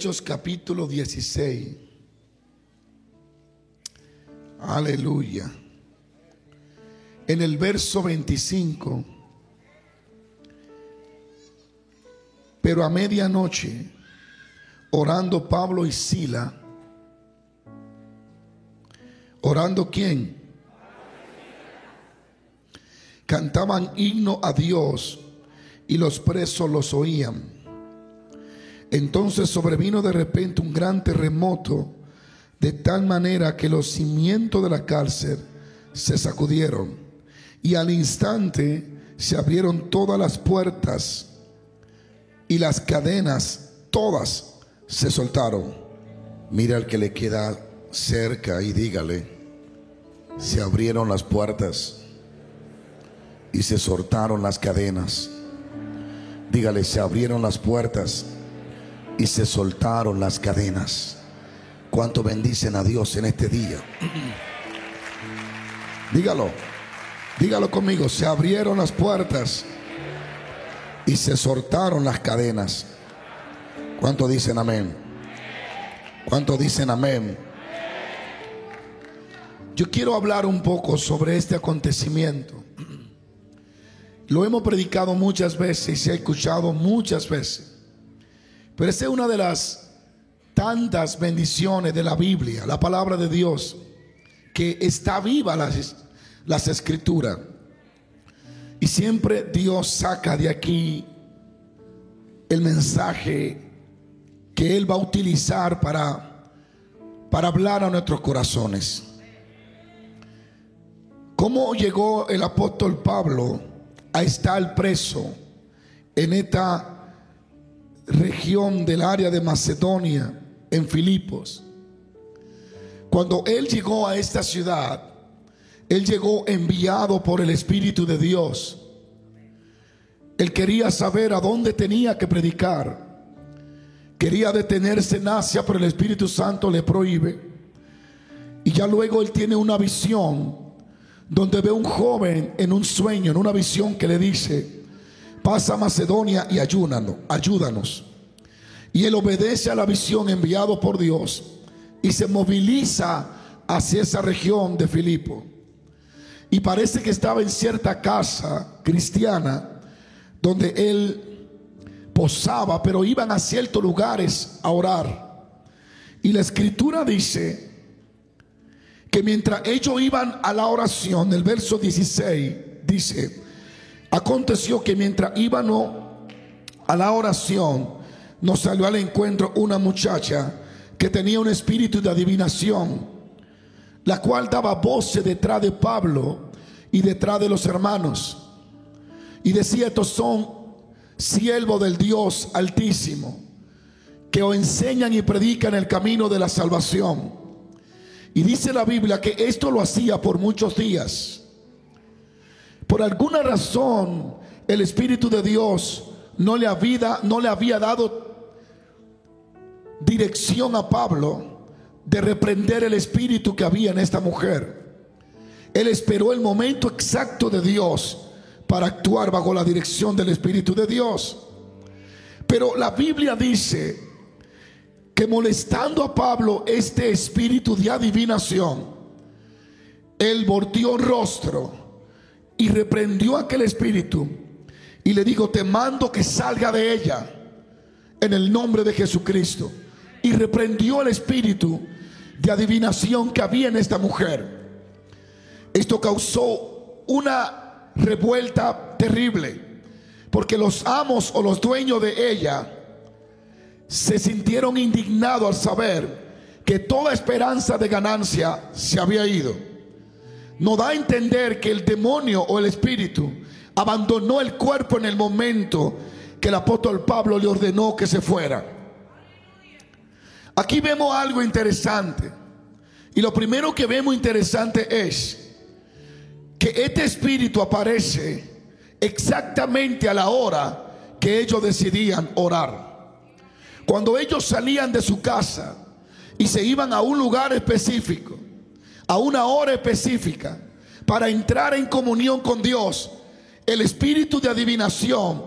Hechos capítulo 16. Aleluya. En el verso 25. Pero a medianoche, orando Pablo y Sila, orando quién? Cantaban himno a Dios y los presos los oían. Entonces sobrevino de repente un gran terremoto, de tal manera que los cimientos de la cárcel se sacudieron y al instante se abrieron todas las puertas y las cadenas todas se soltaron. Mira al que le queda cerca y dígale, se abrieron las puertas y se soltaron las cadenas. Dígale, se abrieron las puertas y se soltaron las cadenas. ¿Cuánto bendicen a Dios en este día? Dígalo, dígalo conmigo, se abrieron las puertas y se soltaron las cadenas. ¿Cuánto dicen amén? ¿Cuánto dicen amén? Yo quiero hablar un poco sobre este acontecimiento. Lo hemos predicado muchas veces y se ha escuchado muchas veces. Pero esa es una de las tantas bendiciones de la Biblia, la palabra de Dios, que está viva las, las escrituras. Y siempre Dios saca de aquí el mensaje que Él va a utilizar para, para hablar a nuestros corazones. ¿Cómo llegó el apóstol Pablo a estar preso en esta región del área de Macedonia, en Filipos? Cuando él llegó a esta ciudad, él llegó enviado por el Espíritu de Dios. Él quería saber a dónde tenía que predicar. Quería detenerse en Asia, pero el Espíritu Santo le prohíbe. Y ya luego él tiene una visión donde ve un joven en un sueño, en una visión que le dice, pasa a Macedonia y ayúdanos, ayúdanos. Y él obedece a la visión enviado por Dios y se moviliza hacia esa región de Filipo. Y parece que estaba en cierta casa cristiana donde él posaba, pero iban a ciertos lugares a orar. Y la escritura dice que mientras ellos iban a la oración, el verso 16 dice, aconteció que mientras iban a la oración, nos salió al encuentro una muchacha que tenía un espíritu de adivinación la cual daba voces detrás de Pablo y detrás de los hermanos. Y decía, estos son siervos del Dios altísimo, que os enseñan y predican el camino de la salvación. Y dice la Biblia que esto lo hacía por muchos días. Por alguna razón, el Espíritu de Dios no le había, no le había dado dirección a Pablo de reprender el espíritu que había en esta mujer. Él esperó el momento exacto de Dios para actuar bajo la dirección del Espíritu de Dios. Pero la Biblia dice que molestando a Pablo este espíritu de adivinación, él volteó rostro y reprendió aquel espíritu y le dijo, te mando que salga de ella en el nombre de Jesucristo. Y reprendió el espíritu de adivinación que había en esta mujer. Esto causó una revuelta terrible, porque los amos o los dueños de ella se sintieron indignados al saber que toda esperanza de ganancia se había ido. No da a entender que el demonio o el espíritu abandonó el cuerpo en el momento que el apóstol Pablo le ordenó que se fuera. Aquí vemos algo interesante. Y lo primero que vemos interesante es que este espíritu aparece exactamente a la hora que ellos decidían orar. Cuando ellos salían de su casa y se iban a un lugar específico, a una hora específica, para entrar en comunión con Dios, el espíritu de adivinación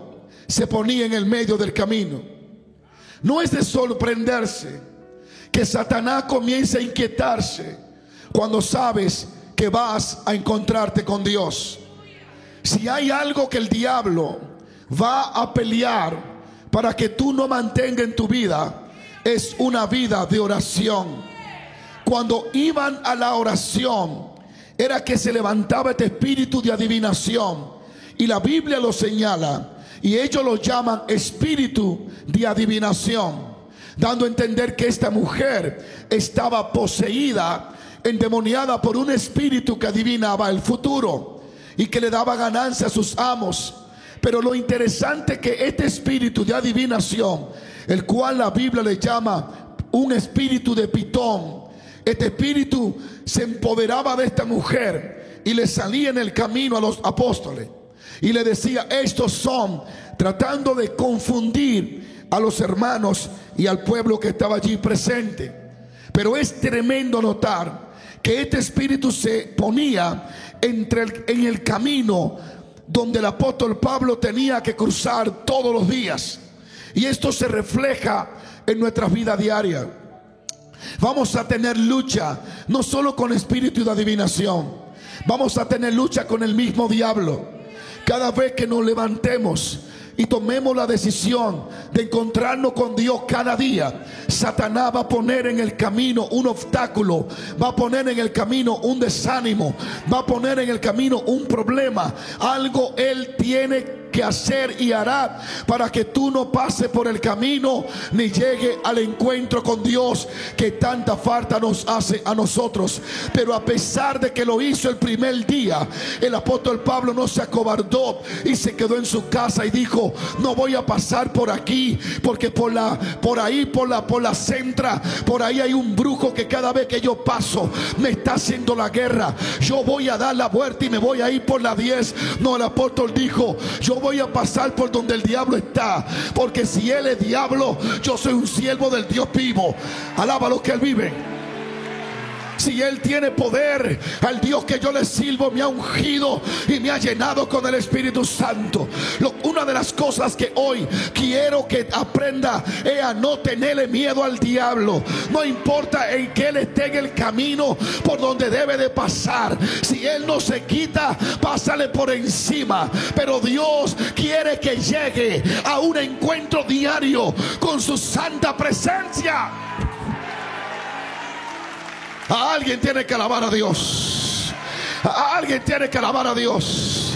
se ponía en el medio del camino No es de sorprenderse que Satanás comience a inquietarse cuando sabes que vas a encontrarte con Dios. Si hay algo que el diablo va a pelear para que tú no mantengas en tu vida, es una vida de oración. Cuando iban a la oración, era que se levantaba este espíritu de adivinación. Y la Biblia lo señala. Y ellos lo llaman espíritu de adivinación. Dando a entender que esta mujer estaba poseída, endemoniada por un espíritu que adivinaba el futuro y que le daba ganancia a sus amos. Pero lo interesante es que este espíritu de adivinación, el cual la Biblia le llama un espíritu de pitón, este espíritu se empoderaba de esta mujer y le salía en el camino a los apóstoles. Y le decía, estos son tratando de confundir a los hermanos y al pueblo que estaba allí presente. Pero es tremendo notar que este espíritu se ponía entre en el camino donde el apóstol Pablo tenía que cruzar todos los días. Y esto se refleja en nuestra vida diaria. Vamos a tener lucha no solo con espíritu de adivinación, vamos a tener lucha con el mismo diablo. Cada vez que nos levantemos y tomemos la decisión de encontrarnos con Dios cada día, Satanás va a poner en el camino un obstáculo, va a poner en el camino un desánimo, va a poner en el camino un problema. Algo Él tiene que hacer y hará para que tú no pases por el camino ni llegue al encuentro con Dios que tanta falta nos hace a nosotros. Pero a pesar de que lo hizo el primer día, el apóstol Pablo no se acobardó y se quedó en su casa y dijo, no voy a pasar por aquí porque por la por ahí por la por la centra, por ahí hay un brujo que cada vez que yo paso me está haciendo la guerra. Yo voy a dar la vuelta y me voy a ir por la 10. No, el apóstol dijo, yo voy a pasar por donde el diablo está. Porque si él es diablo, yo soy un siervo del Dios vivo. Alaba lo que él vive. Si Él tiene poder, al Dios que yo le sirvo me ha ungido y me ha llenado con el Espíritu Santo. una de las cosas que hoy quiero que aprenda es a no tenerle miedo al diablo. No importa en que Él esté en el camino por donde debe de pasar. Si Él no se quita, pásale por encima. Pero Dios quiere que llegue a un encuentro diario con su santa presencia. Alguien tiene que alabar a Dios. Alguien tiene que alabar a Dios.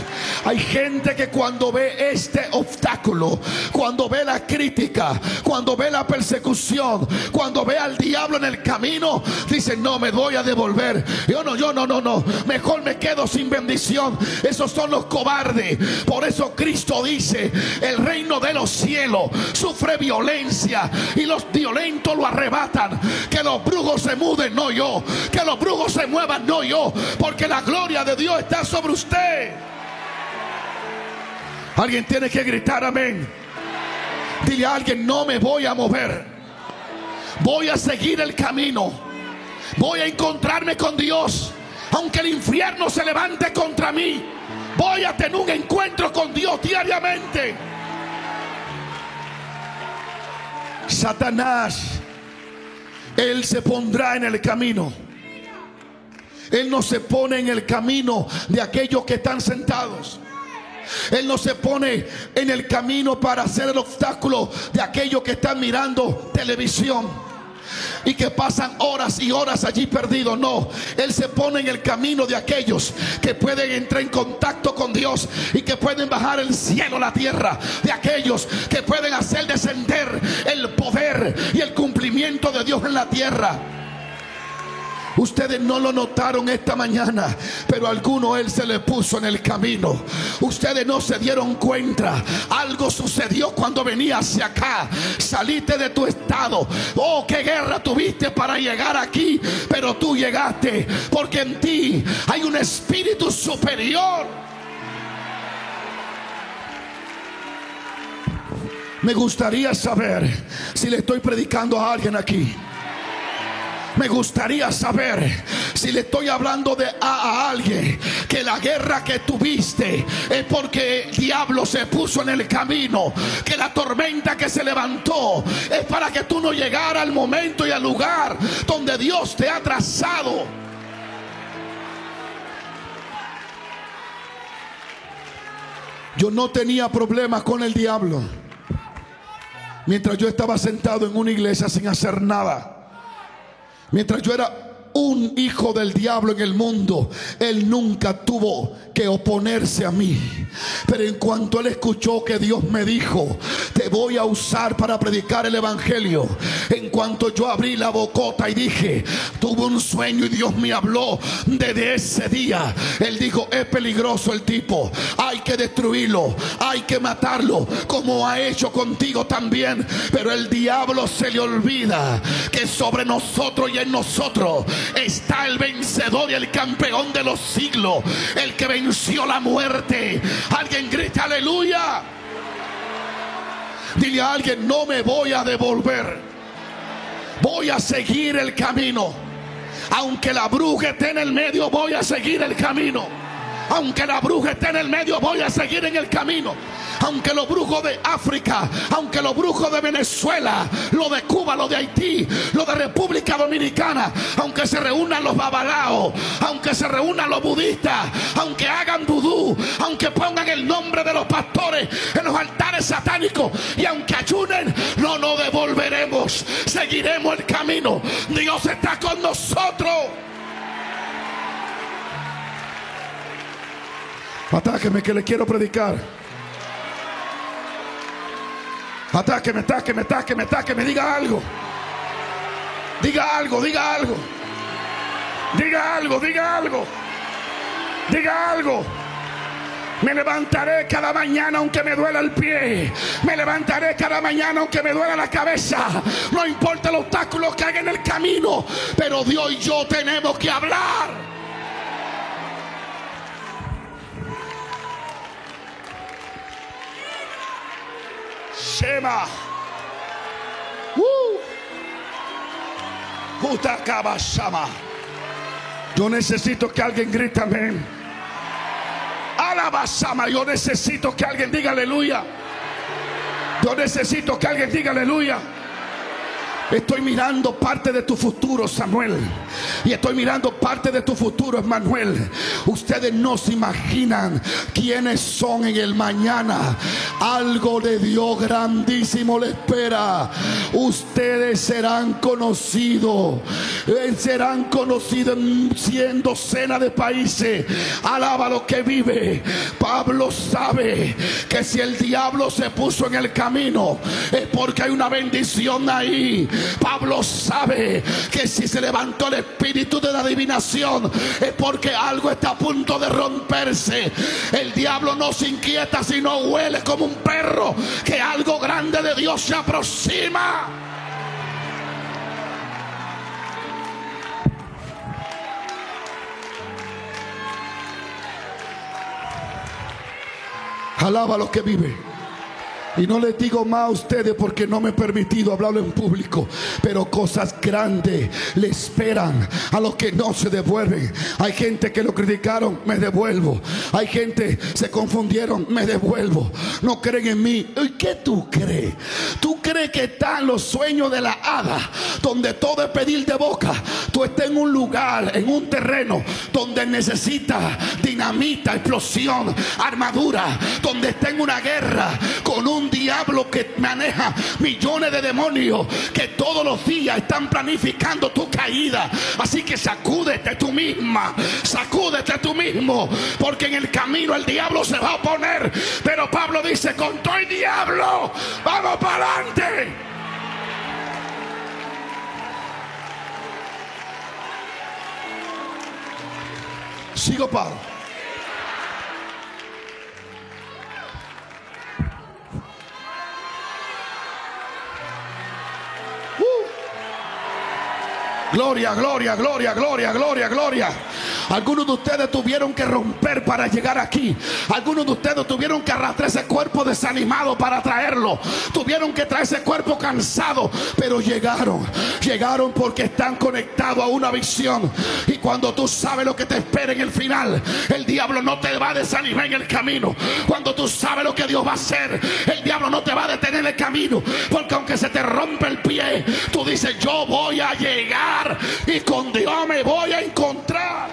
Hay gente que cuando ve este obstáculo, cuando ve la crítica, cuando ve la persecución, cuando ve al diablo en el camino, dice, no, me voy a devolver. Yo no, yo no, no, no. Mejor me quedo sin bendición. Esos son los cobardes. Por eso Cristo dice, el reino de los cielos sufre violencia y los violentos lo arrebatan. Que los brujos se muden, no yo. Que los brujos se muevan, no yo. Porque la gloria de Dios está sobre usted. Alguien tiene que gritar amén. Dile a alguien, no me voy a mover. Voy a seguir el camino. Voy a encontrarme con Dios. Aunque el infierno se levante contra mí, voy a tener un encuentro con Dios diariamente. Satanás, Él se pondrá en el camino. Él no se pone en el camino de aquellos que están sentados. Él no se pone en el camino para hacer el obstáculo de aquellos que están mirando televisión y que pasan horas y horas allí perdidos. No, Él se pone en el camino de aquellos que pueden entrar en contacto con Dios y que pueden bajar el cielo a la tierra. De aquellos que pueden hacer descender el poder y el cumplimiento de Dios en la tierra. Ustedes no lo notaron esta mañana, pero a alguno Él se le puso en el camino. Ustedes no se dieron cuenta. Algo sucedió cuando venía hacia acá. Saliste de tu estado. Oh, qué guerra tuviste para llegar aquí. Pero tú llegaste porque en ti hay un espíritu superior. Me gustaría saber si le estoy predicando a alguien aquí. Me gustaría saber si le estoy hablando de a, alguien que la guerra que tuviste es porque el diablo se puso en el camino, que la tormenta que se levantó es para que tú no llegaras al momento y al lugar donde Dios te ha trazado. Yo no tenía problemas con el diablo. Mientras yo estaba sentado en una iglesia sin hacer nada. Mientras yo era un hijo del diablo en el mundo, él nunca tuvo que oponerse a mí. Pero en cuanto él escuchó que Dios me dijo, te voy a usar para predicar el Evangelio. En cuanto yo abrí la bocota y dije, tuve un sueño y Dios me habló desde ese día. Él dijo, es peligroso el tipo, hay que destruirlo, hay que matarlo, como ha hecho contigo también. Pero el diablo se le olvida que sobre nosotros y en nosotros está el vencedor y el campeón de los siglos, el que venció la muerte. Alguien grita aleluya. Dile a alguien, no me voy a devolver. Voy a seguir el camino. Aunque la bruja esté en el medio, voy a seguir el camino. Aunque la bruja esté en el medio, voy a seguir en el camino aunque los brujos de África, aunque los brujos de Venezuela, lo de Cuba, lo de Haití, lo de República Dominicana, aunque se reúnan los babalaos, aunque se reúnan los budistas, aunque hagan vudú, aunque pongan el nombre de los pastores en los altares satánicos y aunque ayunen, no nos devolveremos, seguiremos el camino. Dios está con nosotros. Atáqueme que le quiero predicar. Atáqueme, atáqueme, atáqueme, atáqueme, diga algo. Diga algo, diga algo. Diga algo, diga algo. Diga algo. Me levantaré cada mañana aunque me duela el pie. Me levantaré cada mañana aunque me duela la cabeza. No importa los obstáculos que hay en el camino. Pero Dios y yo tenemos que hablar. Shema. Yo necesito que alguien grite amén. Alabasama. Yo necesito que alguien diga aleluya. Yo necesito que alguien diga aleluya. Estoy mirando parte de tu futuro, Samuel. Y estoy mirando parte de tu futuro, Manuel. Ustedes no se imaginan quiénes son en el mañana. Algo de Dios grandísimo le espera. Ustedes serán conocidos. Eh, serán conocidos en cien docenas de países. Alaba lo que vive. Pablo sabe que si el diablo se puso en el camino es porque hay una bendición ahí. Pablo sabe que si se levantó el espíritu de la adivinación es porque algo está a punto de romperse. El diablo no se inquieta si no huele como un perro que algo grande de Dios se aproxima. Alaba lo que vive. Y no les digo más a ustedes porque no me he permitido hablarlo en público. Pero cosas grandes le esperan a los que no se devuelven. Hay gente que lo criticaron, me devuelvo. Hay gente se confundieron, me devuelvo. No creen en mí. ¿Y qué tú crees? ¿Tú crees que están los sueños de la hada? Donde todo es pedir de boca. Tú estás en un lugar, en un terreno donde necesitas dinamita, explosión, armadura. Donde está en una guerra con un diablo que maneja millones de demonios que todos los días están planificando tu caída. Así que sacúdete tú misma, sacúdete tú mismo, porque en el camino el diablo se va a oponer. Pero Pablo dice, con todo el diablo, vamos para adelante. Sigo Pablo. Gloria, gloria, gloria, gloria, gloria, gloria. Algunos de ustedes tuvieron que romper para llegar aquí. Algunos de ustedes tuvieron que arrastrar ese cuerpo desanimado para traerlo. Tuvieron que traer ese cuerpo cansado, pero llegaron. Llegaron porque están conectados a una visión. Y cuando tú sabes lo que te espera en el final, el diablo no te va a desanimar en el camino. Cuando tú sabes lo que Dios va a hacer, el diablo no te va a detener en el camino. Porque aunque se te rompe el pie, tú dices, yo voy a llegar y con Dios me voy a encontrar.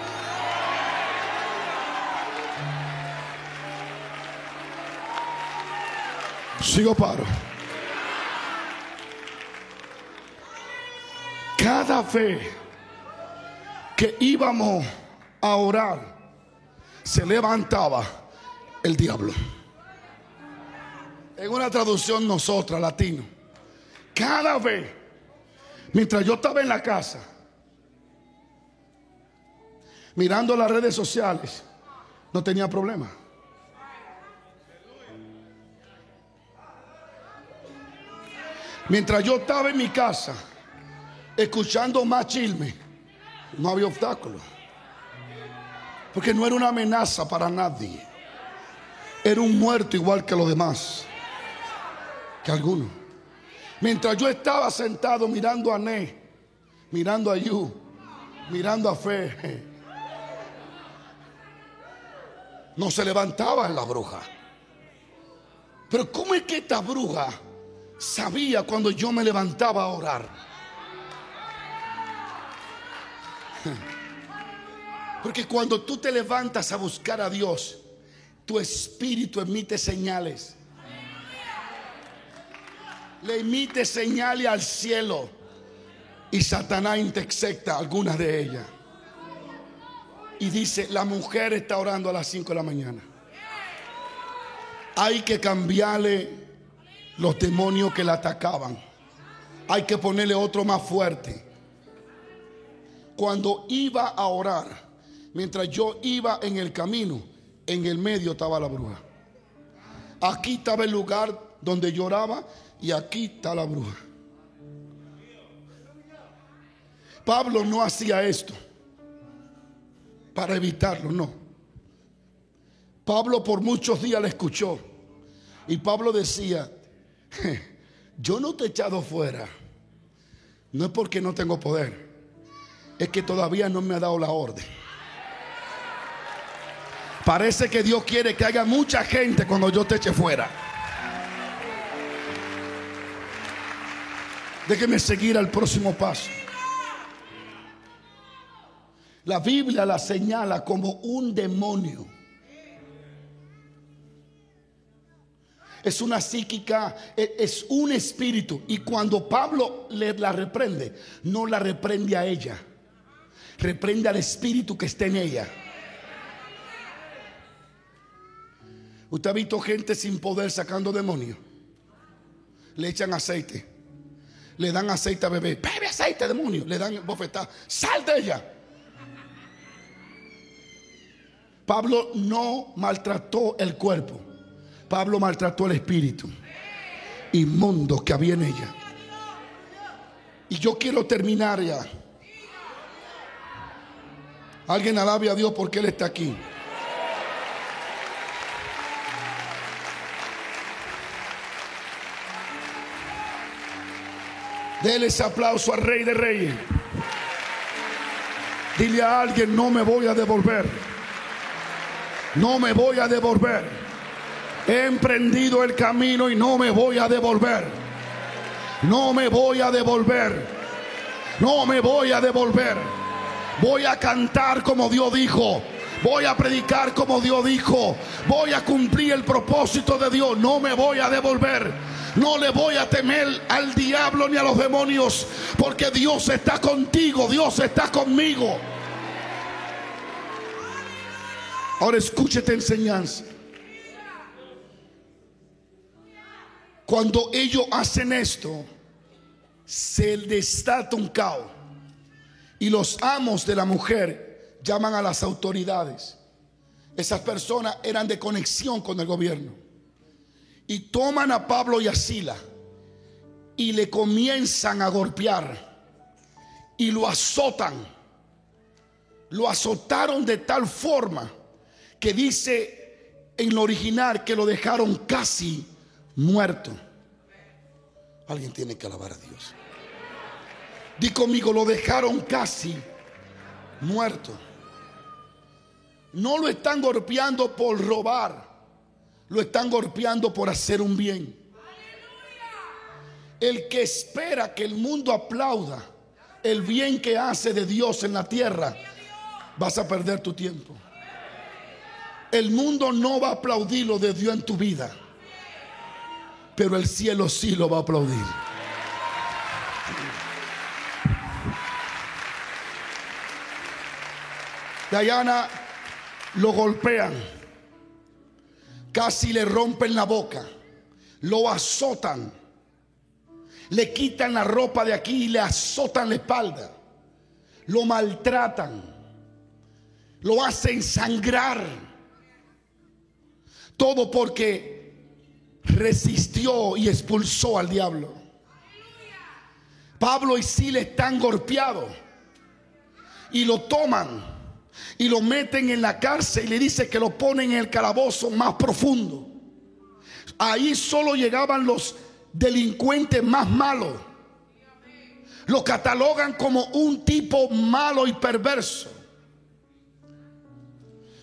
Sigo paro. Cada vez que íbamos a orar, se levantaba el diablo. En una traducción nosotras, latino. Cada vez, mientras yo estaba en la casa, mirando las redes sociales, no tenía problema. Mientras yo estaba en mi casa, escuchando más chisme, no había obstáculo. Porque no era una amenaza para nadie. Era un muerto igual que los demás. Que algunos. Mientras yo estaba sentado mirando a Ne, mirando a Yu, mirando a Fe, no se levantaba la bruja. Pero ¿cómo es que esta bruja sabía cuando yo me levantaba a orar. Porque cuando tú te levantas a buscar a Dios, tu espíritu emite señales. Le emite señales al cielo. Y Satanás intersecta algunas de ellas. Y dice, la mujer está orando a las 5 de la mañana. Hay que cambiarle los demonios que la atacaban. Hay que ponerle otro más fuerte. Cuando iba a orar, mientras yo iba en el camino, en el medio estaba la bruja. Aquí estaba el lugar donde lloraba y aquí está la bruja. Pablo no hacía esto para evitarlo, no. Pablo por muchos días le escuchó. Y Pablo decía, yo no te he echado fuera. No es porque no tengo poder. Es que todavía no me ha dado la orden. Parece que Dios quiere que haya mucha gente cuando yo te eche fuera. Déjeme seguir al próximo paso. La Biblia la señala como un demonio es una psíquica, e, es un espíritu. Y cuando Pablo le, la reprende, no la reprende a ella, reprende al espíritu que está en ella. ¿Usted ha visto gente sin poder sacando demonios? Le echan aceite. Le dan aceite a bebé. Bebe aceite, demonio. Le dan bofetada. Sal de ella. Pablo no maltrató el cuerpo. Pablo maltrató el espíritu inmundo que había en ella. Y yo quiero terminar ya. Alguien alabe a Dios porque Él está aquí. Dele ese aplauso al Rey de Reyes. Dile a alguien, no me voy a devolver. No me voy a devolver. He emprendido el camino y no me voy a devolver. No me voy a devolver. No me voy a devolver. Voy a cantar como Dios dijo. Voy a predicar como Dios dijo. Voy a cumplir el propósito de Dios. No me voy a devolver. No le voy a temer al diablo ni a los demonios. Porque Dios está contigo. Dios está conmigo. Ahora escúchete enseñanza. Cuando ellos hacen esto, se desata un caos. Y los amos de la mujer llaman a las autoridades. Esas personas eran de conexión con el gobierno. Y toman a Pablo y a Sila y le comienzan a golpear y lo azotan. Lo azotaron de tal forma que dice en lo original que lo dejaron casi muerto. Alguien tiene que alabar a Dios. Di conmigo, lo dejaron casi muerto. No lo están golpeando por robar, lo están golpeando por hacer un bien. El que espera que el mundo aplauda el bien que hace de Dios en la tierra, vas a perder tu tiempo. El mundo no va a aplaudir lo de Dios en tu vida, pero el cielo sí lo va a aplaudir. Diana lo golpean, casi le rompen la boca, lo azotan, le quitan la ropa de aquí y le azotan la espalda, lo maltratan, lo hacen sangrar, todo porque resistió y expulsó al diablo. Pablo y Sila están golpeados y lo toman y lo meten en la cárcel y le dice que lo ponen en el calabozo más profundo. Ahí solo llegaban los delincuentes más malos. Lo catalogan como un tipo malo y perverso.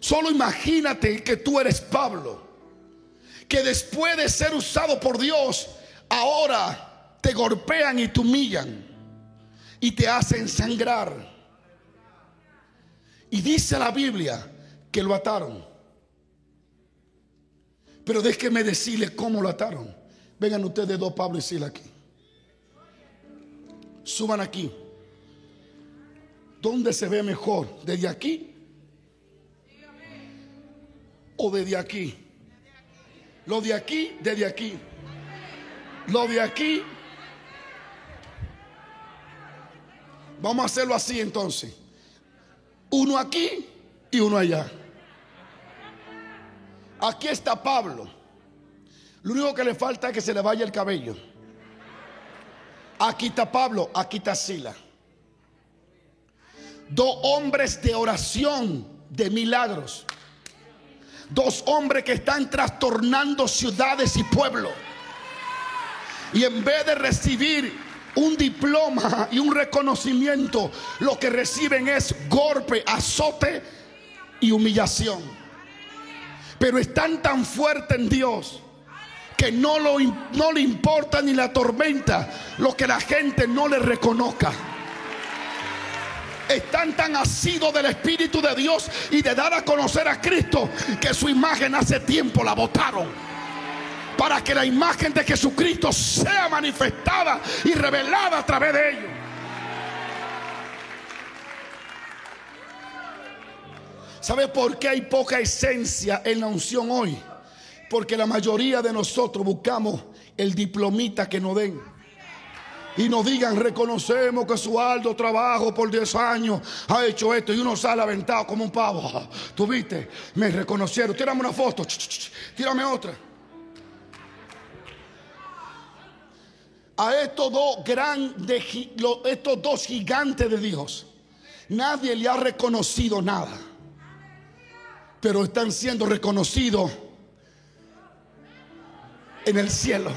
Solo imagínate que tú eres Pablo, que después de ser usado por Dios, ahora te golpean y te humillan y te hacen sangrar. Y dice la Biblia que lo ataron. Pero déjeme decirle cómo lo ataron. Vengan ustedes dos, Pablo y Sila aquí. Suban aquí. ¿Dónde se ve mejor? ¿Desde aquí? ¿O desde aquí? Lo de aquí, desde aquí. Lo de aquí. Vamos a hacerlo así entonces. Uno aquí y uno allá. Aquí está Pablo. Lo único que le falta es que se le vaya el cabello. Aquí está Pablo, aquí está Sila. Dos hombres de oración, de milagros. Dos hombres que están trastornando ciudades y pueblos. Y en vez de recibir un diploma y un reconocimiento, lo que reciben es golpe, azote y humillación. Pero están tan fuertes en Dios que no, le importa ni la tormenta lo que la gente no le reconozca. Están tan asidos del Espíritu de Dios y de dar a conocer a Cristo que su imagen hace tiempo la botaron para que la imagen de Jesucristo sea manifestada y revelada a través de ellos. ¿Sabe por qué hay poca esencia en la unción hoy? Porque la mayoría de nosotros buscamos el diplomita que nos den. Y nos digan, reconocemos que su alto trabajo por 10 años ha hecho esto. Y uno sale aventado como un pavo. Tú viste, me reconocieron. Tírame una foto, tírame otra. A estos dos grandes, estos dos gigantes de Dios, nadie le ha reconocido nada, pero están siendo reconocidos en el cielo.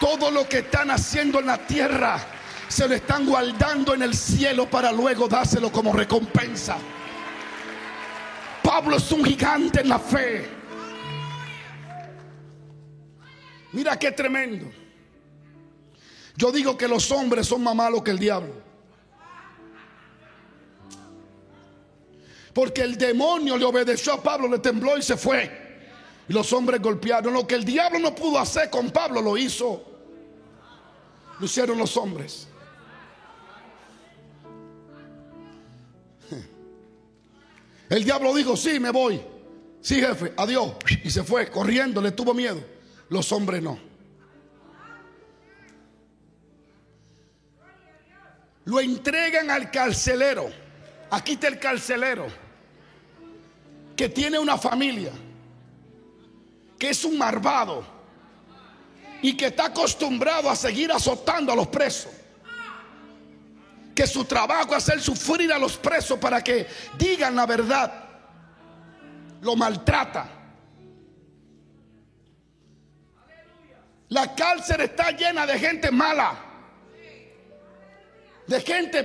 Todo lo que están haciendo en la tierra se lo están guardando en el cielo para luego dárselo como recompensa. Pablo es un gigante en la fe. Mira qué tremendo. Yo digo que los hombres son más malos que el diablo. Porque el demonio le obedeció a Pablo, le tembló y se fue. Y los hombres golpearon. Lo que el diablo no pudo hacer con Pablo lo hizo. Lo hicieron los hombres. El diablo dijo, sí, me voy. Sí, jefe, adiós. Y se fue corriendo, le tuvo miedo. Los hombres no. Lo entregan al carcelero. Aquí está el carcelero. Que tiene una familia. Que es un marvado. Y que está acostumbrado a seguir azotando a los presos. que su trabajo es hacer sufrir a los presos para que digan la verdad, lo maltrata. La cárcel está llena de gente mala, de gente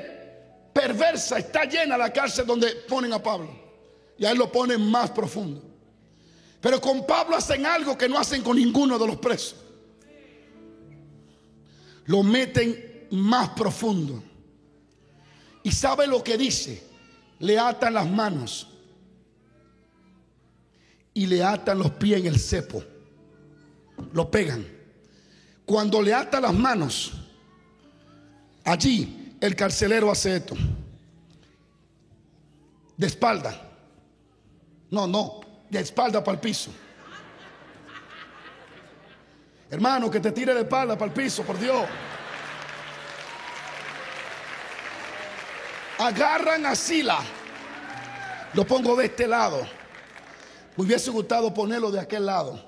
perversa. Está llena la cárcel donde ponen a Pablo. Y ahí lo ponen más profundo. Pero con Pablo hacen algo que no hacen con ninguno de los presos. Lo meten más profundo. Y sabe lo que dice. Le atan las manos. Y le atan los pies en el cepo. Lo pegan. Cuando le atan las manos, allí el carcelero hace esto. De espalda. No, no, de espalda para el piso. Hermano, que te tire de espalda para el piso, por Dios. Agarran a Sila. Lo pongo de este lado. Me hubiese gustado ponerlo de aquel lado.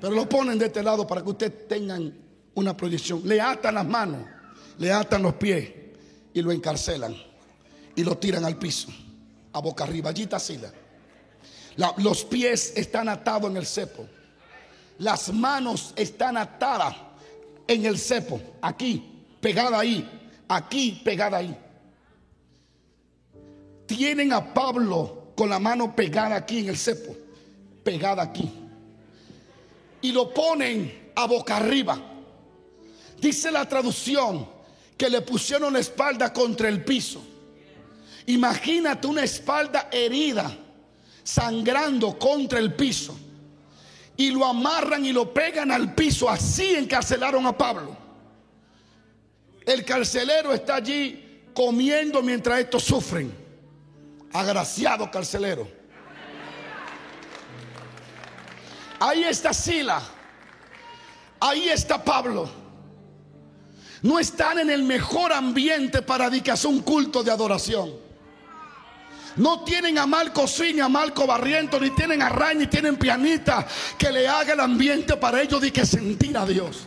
Pero lo ponen de este lado para que ustedes tengan una proyección. Le atan las manos, le atan los pies y lo encarcelan. Y lo tiran al piso, a boca arriba. Allí está Sila. los pies están atados en el cepo. Las manos están atadas en el cepo. Aquí pegada ahí, aquí pegada ahí. Tienen a Pablo con la mano pegada aquí en el cepo, pegada aquí. Y lo ponen a boca arriba. Dice la traducción que le pusieron la espalda contra el piso. Imagínate una espalda herida, sangrando contra el piso. Y lo amarran y lo pegan al piso. Así encarcelaron a Pablo. El carcelero está allí comiendo mientras estos sufren. Agraciado carcelero. Ahí está Sila. Ahí está Pablo. No están en el mejor ambiente para dedicarse a un culto de adoración. No tienen a Marco ni a Marco Barriento, ni tienen a Ray, ni tienen pianita que le haga el ambiente para ellos de que sentir a Dios.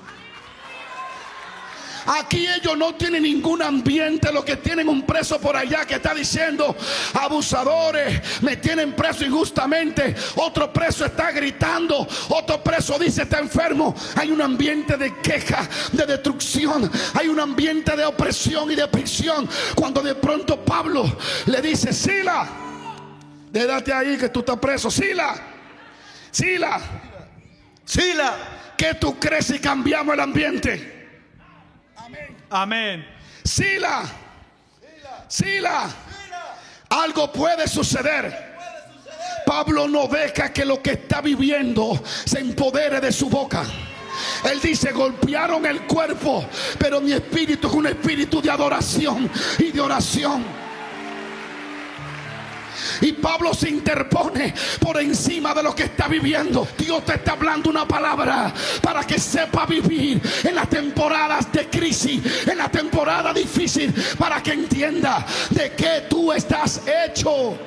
Aquí ellos no tienen ningún ambiente. Lo que tienen un preso por allá que está diciendo, abusadores, me tienen preso injustamente. Otro preso está gritando. Otro preso dice, está enfermo. Hay un ambiente de queja, de destrucción. Hay un ambiente de opresión y de prisión. Cuando de pronto Pablo le dice, Sila, déjate ahí que tú estás preso. Sila, Sila, Sila, que tú crees si cambiamos el ambiente? Amén. Sila. Sila. Algo puede suceder. Pablo no deja que lo que está viviendo se empodere de su boca. Él dice, golpearon el cuerpo, pero mi espíritu es un espíritu de adoración y de oración. Y Pablo se interpone por encima de lo que está viviendo. Dios te está hablando una palabra para que sepa vivir en las temporadas de crisis, en la temporada difícil, para que entienda de qué tú estás hecho.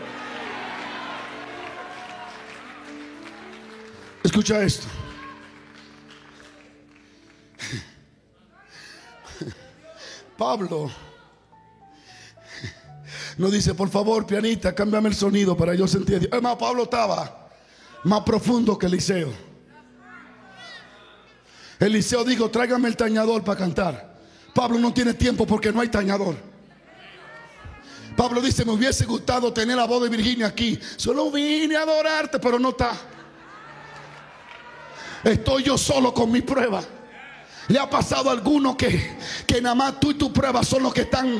Escucha esto. Pablo no dice, por favor, pianista, cámbiame el sonido para yo sentir. Hermano, Pablo estaba más profundo que Eliseo. Eliseo dijo, tráigame el tañador para cantar. Pablo no tiene tiempo porque no hay tañador. Pablo dice, me hubiese gustado tener la voz de Virginia aquí. Solo vine a adorarte, pero no está. Estoy yo solo con mi prueba. Le ha pasado a alguno que, que nada más tú y tu prueba son los que están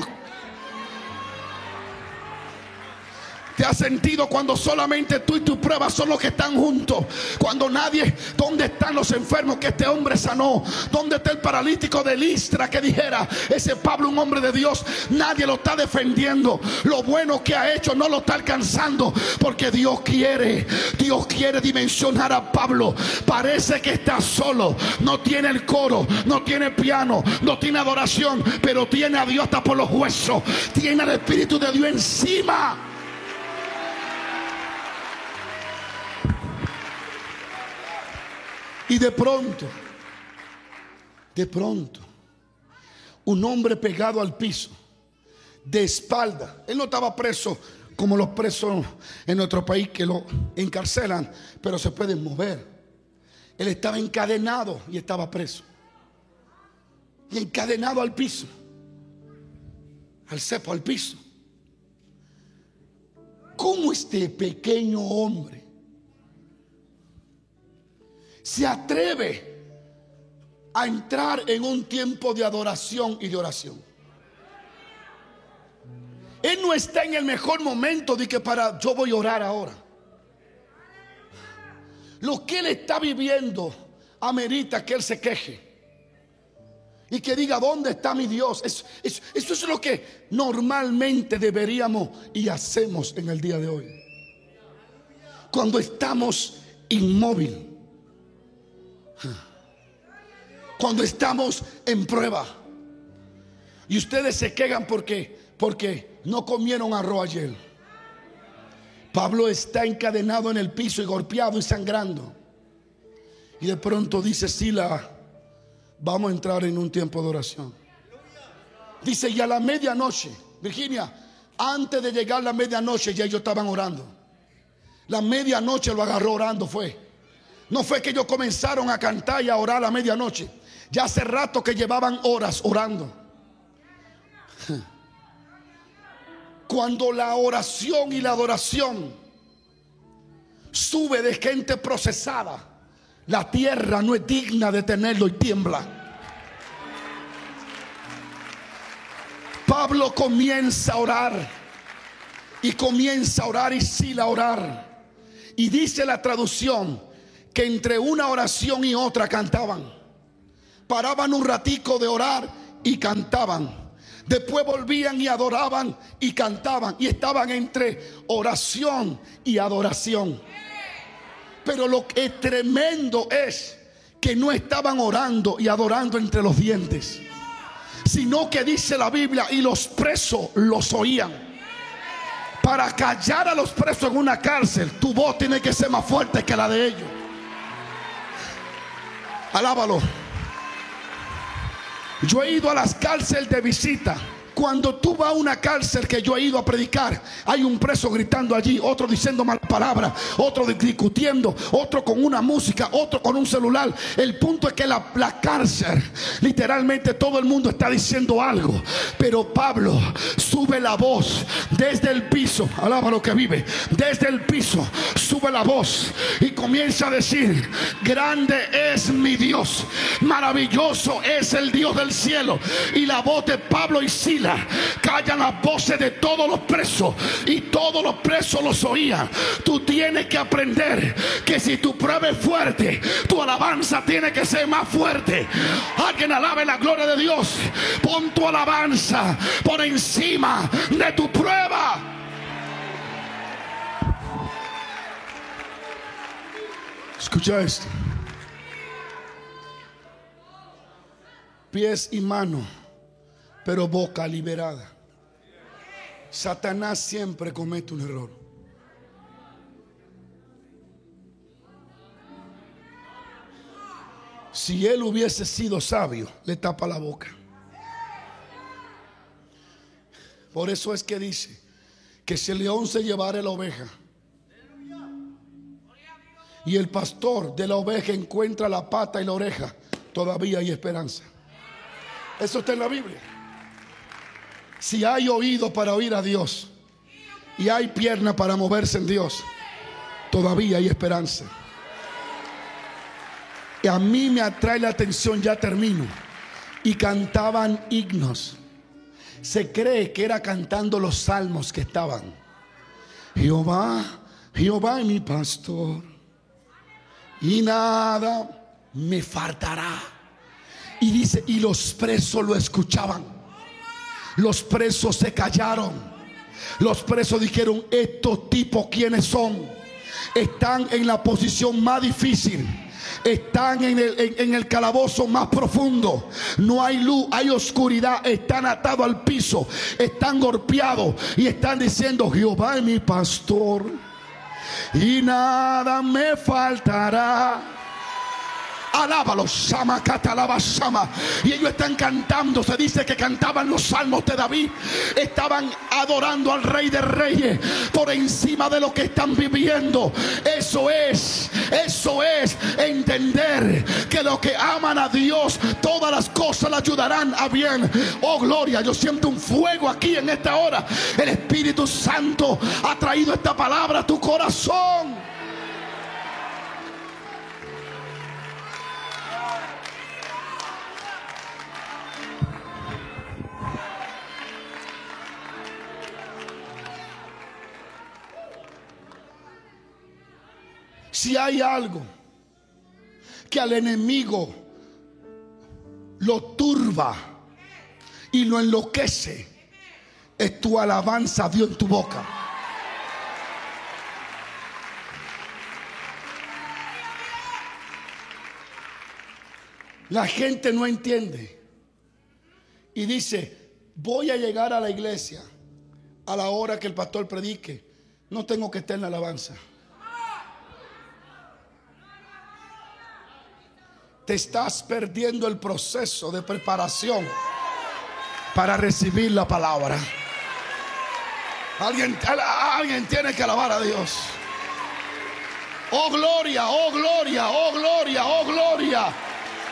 ¿Te has sentido cuando solamente tú y tu prueba son los que están juntos? Cuando nadie, ¿dónde están los enfermos que este hombre sanó? ¿Dónde está el paralítico de Listra que dijera, ese Pablo, un hombre de Dios, nadie lo está defendiendo? Lo bueno que ha hecho no lo está alcanzando porque Dios quiere, Dios quiere dimensionar a Pablo. Parece que está solo, no tiene el coro, no tiene piano, no tiene adoración, pero tiene a Dios hasta por los huesos, tiene el Espíritu de Dios encima. Y de pronto, de pronto, un hombre pegado al piso, de espalda. Él no estaba preso como los presos en nuestro país que lo encarcelan, pero se pueden mover. Él estaba encadenado y estaba preso. Y encadenado al piso, al cepo, al piso. ¿Cómo este pequeño hombre se atreve a entrar en un tiempo de adoración y de oración. Él no está en el mejor momento de que para yo voy a orar ahora. Lo que él está viviendo amerita que él se queje. Y que diga, ¿dónde está mi Dios? Eso, eso es lo que normalmente deberíamos y hacemos en el día de hoy. Cuando estamos inmóviles cuando estamos en prueba. Y ustedes se quejan porque porque no comieron arroz ayer. Pablo está encadenado en el piso y golpeado y sangrando. Y de pronto dice Sila, vamos a entrar en un tiempo de oración. Dice, y a la medianoche, Virginia, antes de llegar la medianoche ya ellos estaban orando. La medianoche lo agarró orando fue. No fue que ellos comenzaron a cantar y a orar a medianoche. Ya hace rato que llevaban horas orando. Cuando la oración y la adoración sube de gente procesada, la tierra no es digna de tenerlo y tiembla. Pablo comienza a orar y comienza a orar y sila a orar. Y dice la traducción que entre una oración y otra cantaban paraban un ratico de orar y cantaban. Después volvían y adoraban y cantaban. Y estaban entre oración y adoración. Pero lo que es tremendo es que no estaban orando y adorando entre los dientes. Sino que dice la Biblia y los presos los oían. Para callar a los presos en una cárcel, tu voz tiene que ser más fuerte que la de ellos. Alábalo. Yo he ido a las cárceles de visita. Cuando tú vas a una cárcel que yo he ido a predicar, hay un preso gritando allí, otro diciendo malas palabras, otro discutiendo, otro con una música, otro con un celular. El punto es que la, la cárcel, literalmente todo el mundo está diciendo algo. Pero Pablo sube la voz desde el piso, alaba lo que vive, desde el piso, sube la voz y comienza a decir, grande es mi Dios, maravilloso es el Dios del cielo. Y la voz de Pablo y Sila callan las voces de todos los presos y todos los presos los oían. Tú tienes que aprender que si tu prueba es fuerte, tu alabanza tiene que ser más fuerte. Alguien alabe la gloria de Dios. Pon tu alabanza por encima de tu prueba. Escucha esto. Pies y manos pero boca liberada. Satanás siempre comete un error. Si él hubiese sido sabio, le tapa la boca. Por eso es que dice que si el león se llevara la oveja y el pastor de la oveja encuentra la pata y la oreja, todavía hay esperanza. Eso está en la Biblia. Si hay oído para oír a Dios y hay pierna para moverse en Dios, todavía hay esperanza. Y a mí me atrae la atención, ya termino. Y cantaban himnos. Se cree que era cantando los salmos que estaban. Jehová, Jehová es mi pastor. Y nada me faltará. Y dice, y los presos lo escuchaban. Los presos se callaron. Los presos dijeron, estos tipos quiénes son. Están en la posición más difícil. Están en el, en el, calabozo más profundo. No hay luz, hay oscuridad. Están atados al piso. Están golpeados. Y están diciendo, Jehová es mi pastor. Y nada me faltará. Alábalo, Shama, Catalaba, Shama. Y ellos están cantando. Se dice que cantaban los salmos de David. Estaban adorando al Rey de Reyes por encima de lo que están viviendo. Eso es, eso es entender que lo que aman a Dios, todas las cosas le ayudarán a bien. Oh, gloria. Yo siento un fuego aquí en esta hora. El Espíritu Santo ha traído esta palabra a tu corazón. Si hay algo que al enemigo lo turba y lo enloquece, es tu alabanza a Dios en tu boca. La gente no entiende y dice, voy a llegar a la iglesia a la hora que el pastor predique. No tengo que estar en la alabanza. Te estás perdiendo el proceso de preparación para recibir la palabra. Alguien, alguien tiene que alabar a Dios. Oh gloria, oh gloria, oh gloria, oh gloria.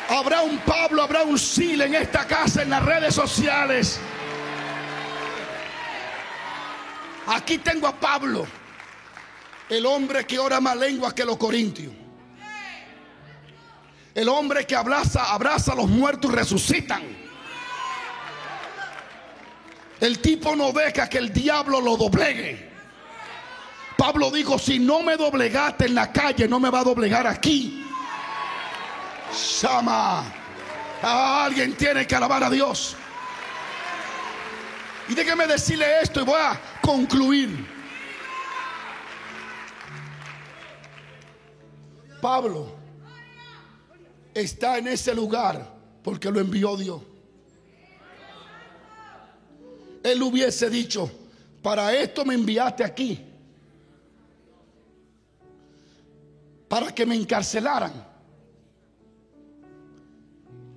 Habrá un Pablo, habrá un Sil en esta casa, en las redes sociales. Aquí tengo a Pablo, el hombre que ora más lengua que los corintios. El hombre que abraza, abraza a los muertos y resucitan. El tipo no deja que el diablo lo doblegue. Pablo dijo, si no me doblegaste en la calle, no me va a doblegar aquí. Shama. Alguien tiene que alabar a Dios. Y déjeme decirle esto y voy a concluir. Pablo está en ese lugar porque lo envió Dios. Él hubiese dicho, para esto me enviaste aquí, para que me encarcelaran.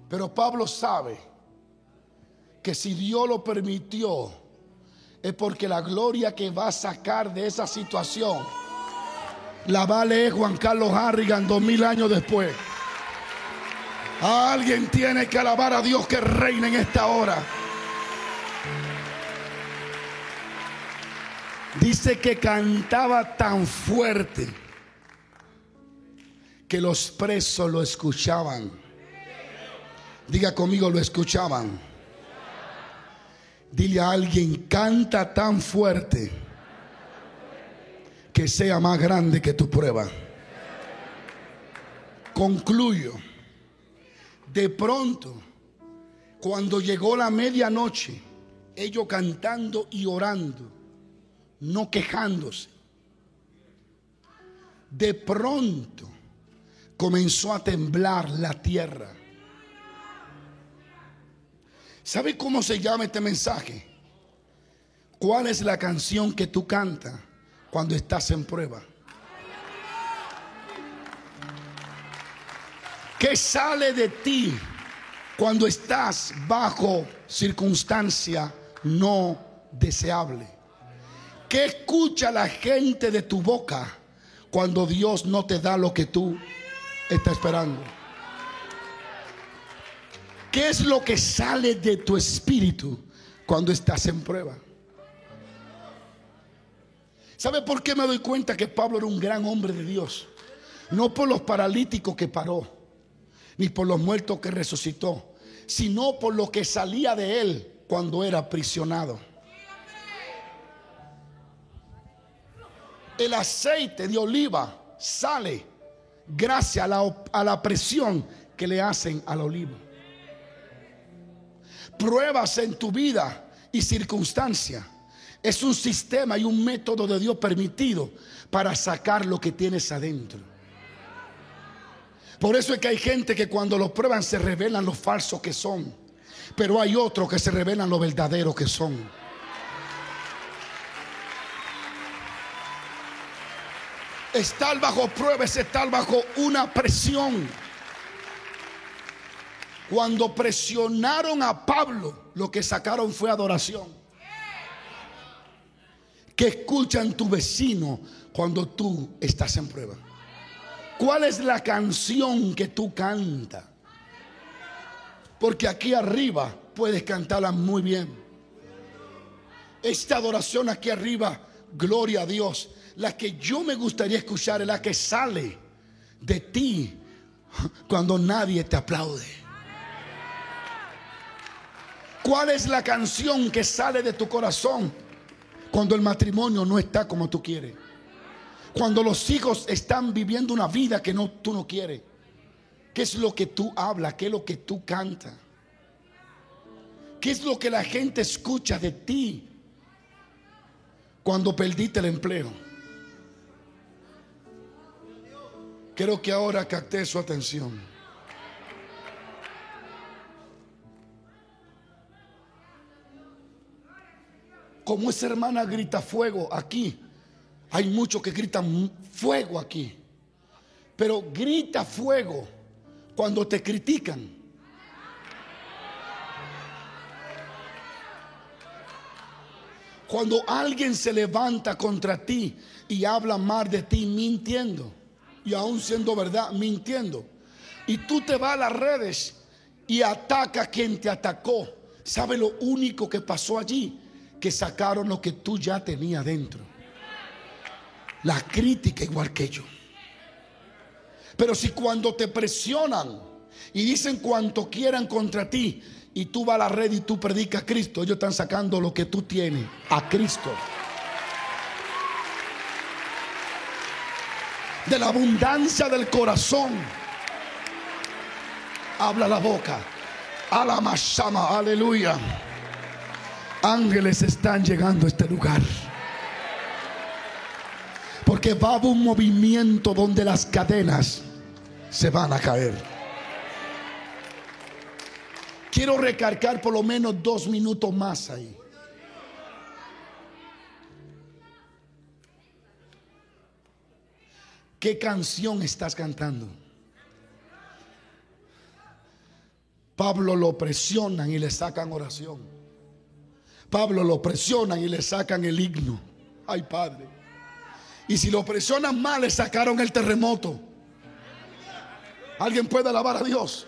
Pero Pablo sabe que si Dios lo permitió, es porque la gloria que va a sacar de esa situación la va a leer Juan Carlos Harrigan dos mil años después. Alguien tiene que alabar a Dios que reina en esta hora. Dice que cantaba tan fuerte que los presos lo escuchaban. Diga conmigo, lo escuchaban. Dile a alguien, canta tan fuerte que sea más grande que tu prueba. Concluyo. De pronto, cuando llegó la medianoche, ellos cantando y orando, no quejándose, de pronto comenzó a temblar la tierra. ¿Sabe cómo se llama este mensaje? ¿Cuál es la canción que tú cantas cuando estás en prueba? ¿Qué sale de ti cuando estás bajo circunstancia no deseable? ¿Qué escucha la gente de tu boca cuando Dios no te da lo que tú estás esperando? ¿Qué es lo que sale de tu espíritu cuando estás en prueba? ¿Sabe por qué me doy cuenta que Pablo era un gran hombre de Dios? No por los paralíticos que paró ni por los muertos que resucitó, sino por lo que salía de él cuando era aprisionado. El aceite de oliva sale gracias a la, a la presión que le hacen al oliva. Pruebas en tu vida y circunstancia. Es un sistema y un método de Dios permitido para sacar lo que tienes adentro. Por eso es que hay gente que cuando lo prueban se revelan lo falsos que son. Pero hay otros que se revelan lo verdadero que son. Estar bajo prueba es estar bajo una presión. Cuando presionaron a Pablo, lo que sacaron fue adoración. Que escuchan tu vecino cuando tú estás en prueba. ¿Cuál es la canción que tú cantas? Porque aquí arriba puedes cantarla muy bien. Esta adoración aquí arriba, gloria a Dios. La que yo me gustaría escuchar es la que sale de ti cuando nadie te aplaude. ¿Cuál es la canción que sale de tu corazón cuando el matrimonio no está como tú quieres? Cuando los hijos están viviendo una vida que no, tú no quieres. ¿Qué es lo que tú hablas? ¿Qué es lo que tú cantas? ¿Qué es lo que la gente escucha de ti cuando perdiste el empleo? Quiero que ahora capte su atención. Como esa hermana grita fuego aquí, hay muchos que gritan fuego aquí. Pero grita fuego cuando te critican. Cuando alguien se levanta contra ti y habla mal de ti mintiendo, y aún siendo verdad, mintiendo, y tú te vas a las redes y ataca a quien te atacó, ¿sabe lo único que pasó allí? Que sacaron lo que tú ya tenías dentro. La crítica igual que yo. Pero si cuando te presionan y dicen cuanto quieran contra ti y tú vas a la red y tú predicas a Cristo, ellos están sacando lo que tú tienes a Cristo. De la abundancia del corazón habla la boca. A la masama, aleluya. Ángeles están llegando a este lugar. Porque va a haber un movimiento donde las cadenas se van a caer. Quiero recargar por lo menos dos minutos más ahí. ¿Qué canción estás cantando? Pablo lo presionan y le sacan oración. Pablo lo presionan y le sacan el himno. Ay, Padre. Y si lo presionan mal, le sacaron el terremoto. ¿Alguien puede alabar a Dios?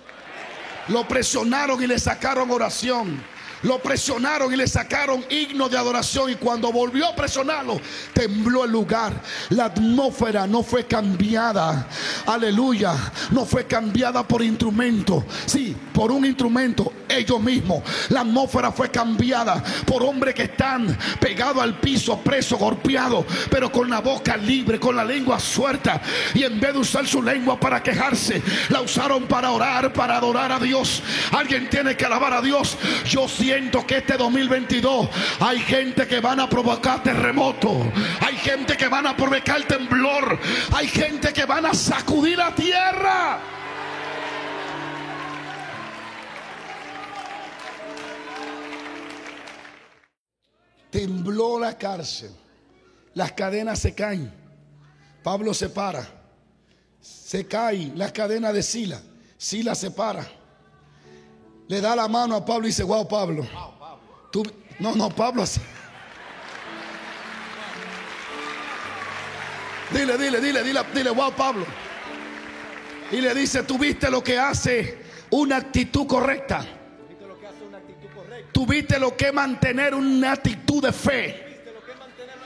Lo presionaron y le sacaron oración. Lo presionaron y le sacaron himno de adoración. Y cuando volvió a presionarlo, tembló el lugar. La atmósfera no fue cambiada. Aleluya. No fue cambiada por instrumento. Sí, por un instrumento. Ellos mismos. La atmósfera fue cambiada por hombres que están pegados al piso, presos, golpeados. Pero con la boca libre, con la lengua suelta. Y en vez de usar su lengua para quejarse, la usaron para orar, para adorar a Dios. Alguien tiene que alabar a Dios. Yo siento que este 2022 hay gente que van a provocar terremoto, hay gente que van a provocar temblor, hay gente que van a sacudir la tierra. Tembló la cárcel, las cadenas se caen, Pablo se para, se cae la cadena de Sila, Sila se para le da la mano a Pablo y dice, wow, Pablo. Tú, no, no, Pablo. Dile, dile, dile, dile, dile, wow, Pablo. Y le dice, tú viste lo que hace una actitud correcta. Tuviste lo que mantener una actitud de fe.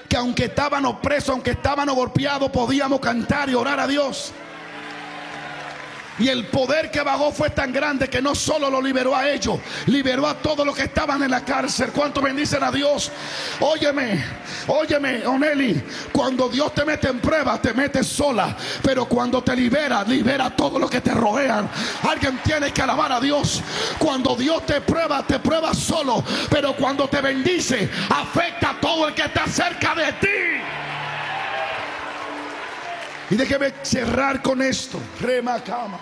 Que aunque estaban opresos, aunque estaban golpeados, podíamos cantar y orar a Dios. Y el poder que bajó fue tan grande que no solo lo liberó a ellos, liberó a todos los que estaban en la cárcel. ¿Cuánto bendicen a Dios? Óyeme, óyeme, Oneli, cuando Dios te mete en prueba, te metes sola. Pero cuando te libera, libera a todos los que te rodean. Alguien tiene que alabar a Dios. Cuando Dios te prueba, te prueba solo. Pero cuando te bendice, afecta a todo el que está cerca de ti. Y déjeme cerrar con esto. Rema cama.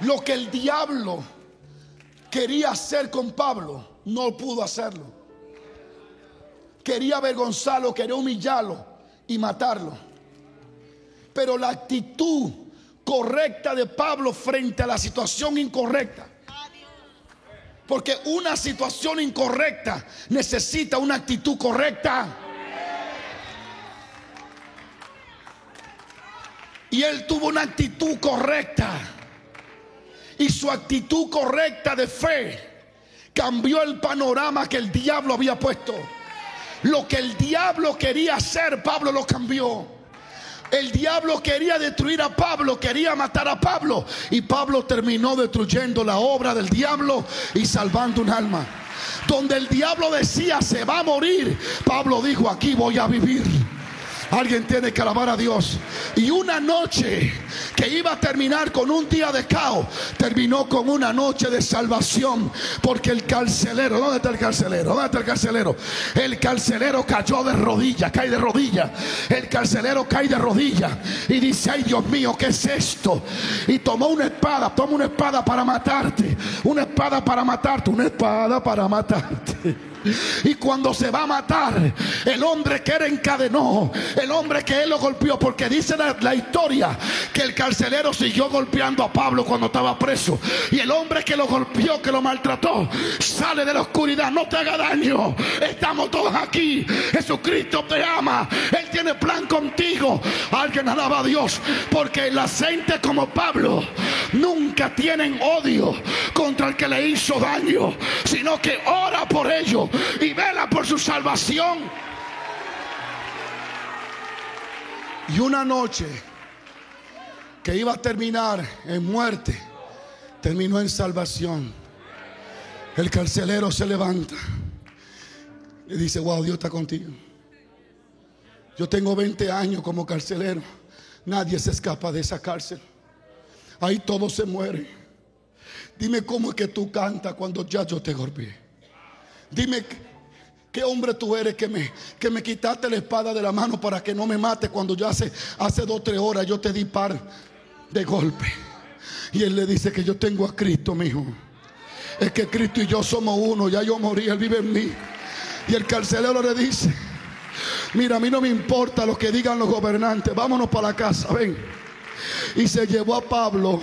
Lo que el diablo quería hacer con Pablo, no pudo hacerlo. Quería avergonzarlo, quería humillarlo y matarlo. Pero la actitud correcta de Pablo frente a la situación incorrecta. Porque una situación incorrecta necesita una actitud correcta. Y él tuvo una actitud correcta. Y su actitud correcta de fe cambió el panorama que el diablo había puesto. Lo que el diablo quería hacer, Pablo lo cambió. El diablo quería destruir a Pablo, quería matar a Pablo. Y Pablo terminó destruyendo la obra del diablo y salvando un alma. Donde el diablo decía se va a morir, Pablo dijo aquí voy a vivir. Alguien tiene que alabar a Dios. Y una noche que iba a terminar con un día de caos, terminó con una noche de salvación. Porque el carcelero, ¿dónde está el carcelero? ¿Dónde está el carcelero? El carcelero cayó de rodillas, cae de rodillas. El carcelero cae de rodillas y dice, ay Dios mío, ¿qué es esto? Y tomó una espada, toma una espada para matarte. Una espada para matarte, una espada para matarte. Y cuando se va a matar, el hombre que él encadenó, el hombre que él lo golpeó, porque dice la, historia que el carcelero siguió golpeando a Pablo cuando estaba preso. Y el hombre que lo golpeó, que lo maltrató, sale de la oscuridad, no te haga daño. Estamos todos aquí. Jesucristo te ama. Él tiene plan contigo. Alguien alaba a Dios, porque la gente como Pablo nunca tienen odio contra el que le hizo daño, sino que ora por ellos y vela por su salvación. Y una noche que iba a terminar en muerte, terminó en salvación. El carcelero se levanta y dice, wow, Dios está contigo. Yo tengo 20 años como carcelero. Nadie se escapa de esa cárcel. Ahí todo se muere. Dime cómo es que tú cantas cuando ya yo te golpeé. Dime qué hombre tú eres que me, que me quitaste la espada de la mano para que no me mate cuando ya hace, hace dos o tres horas yo te di par de golpe. Y él le dice que yo tengo a Cristo, mi hijo. Es que Cristo y yo somos uno, ya yo morí, él vive en mí. Y el carcelero le dice, mira, a mí no me importa lo que digan los gobernantes, vámonos para la casa, ven. Y se llevó a Pablo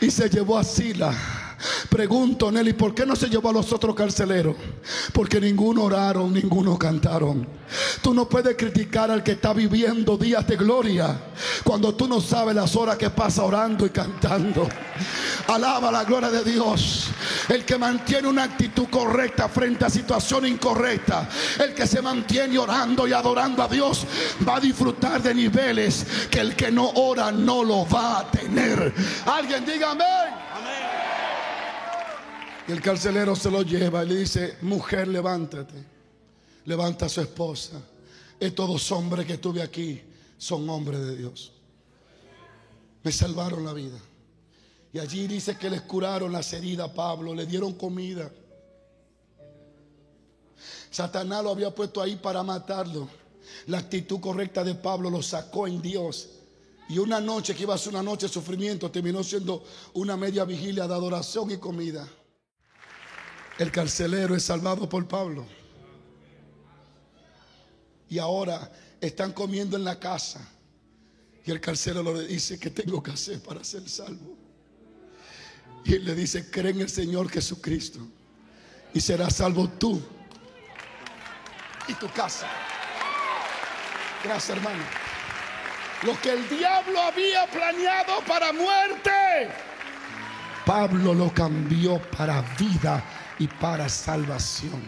y se llevó a Sila Pregunto, Nelly, ¿por qué no se llevó a los otros carceleros? Porque ninguno oraron, ninguno cantaron. Tú no puedes criticar al que está viviendo días de gloria cuando tú no sabes las horas que pasa orando y cantando. Alaba la gloria de Dios. El que mantiene una actitud correcta frente a situación incorrecta. El que se mantiene orando y adorando a Dios va a disfrutar de niveles que el que no ora no lo va a tener. Alguien diga amén. Y el carcelero se lo lleva y le dice, mujer, levántate. Levanta a su esposa. Estos dos hombres que tuve aquí son hombres de Dios. Me salvaron la vida. Y allí dice que les curaron las heridas a Pablo, le dieron comida. Satanás lo había puesto ahí para matarlo. La actitud correcta de Pablo lo sacó en Dios. Y una noche que iba a ser una noche de sufrimiento terminó siendo una media vigilia de adoración y comida. El carcelero es salvado por Pablo. Y ahora están comiendo en la casa. Y el carcelero le dice, ¿qué tengo que hacer para ser salvo? Y él le dice, cree en el Señor Jesucristo. Y serás salvo tú y tu casa. Gracias, hermano. Lo que el diablo había planeado para muerte, Pablo lo cambió para vida y para salvación.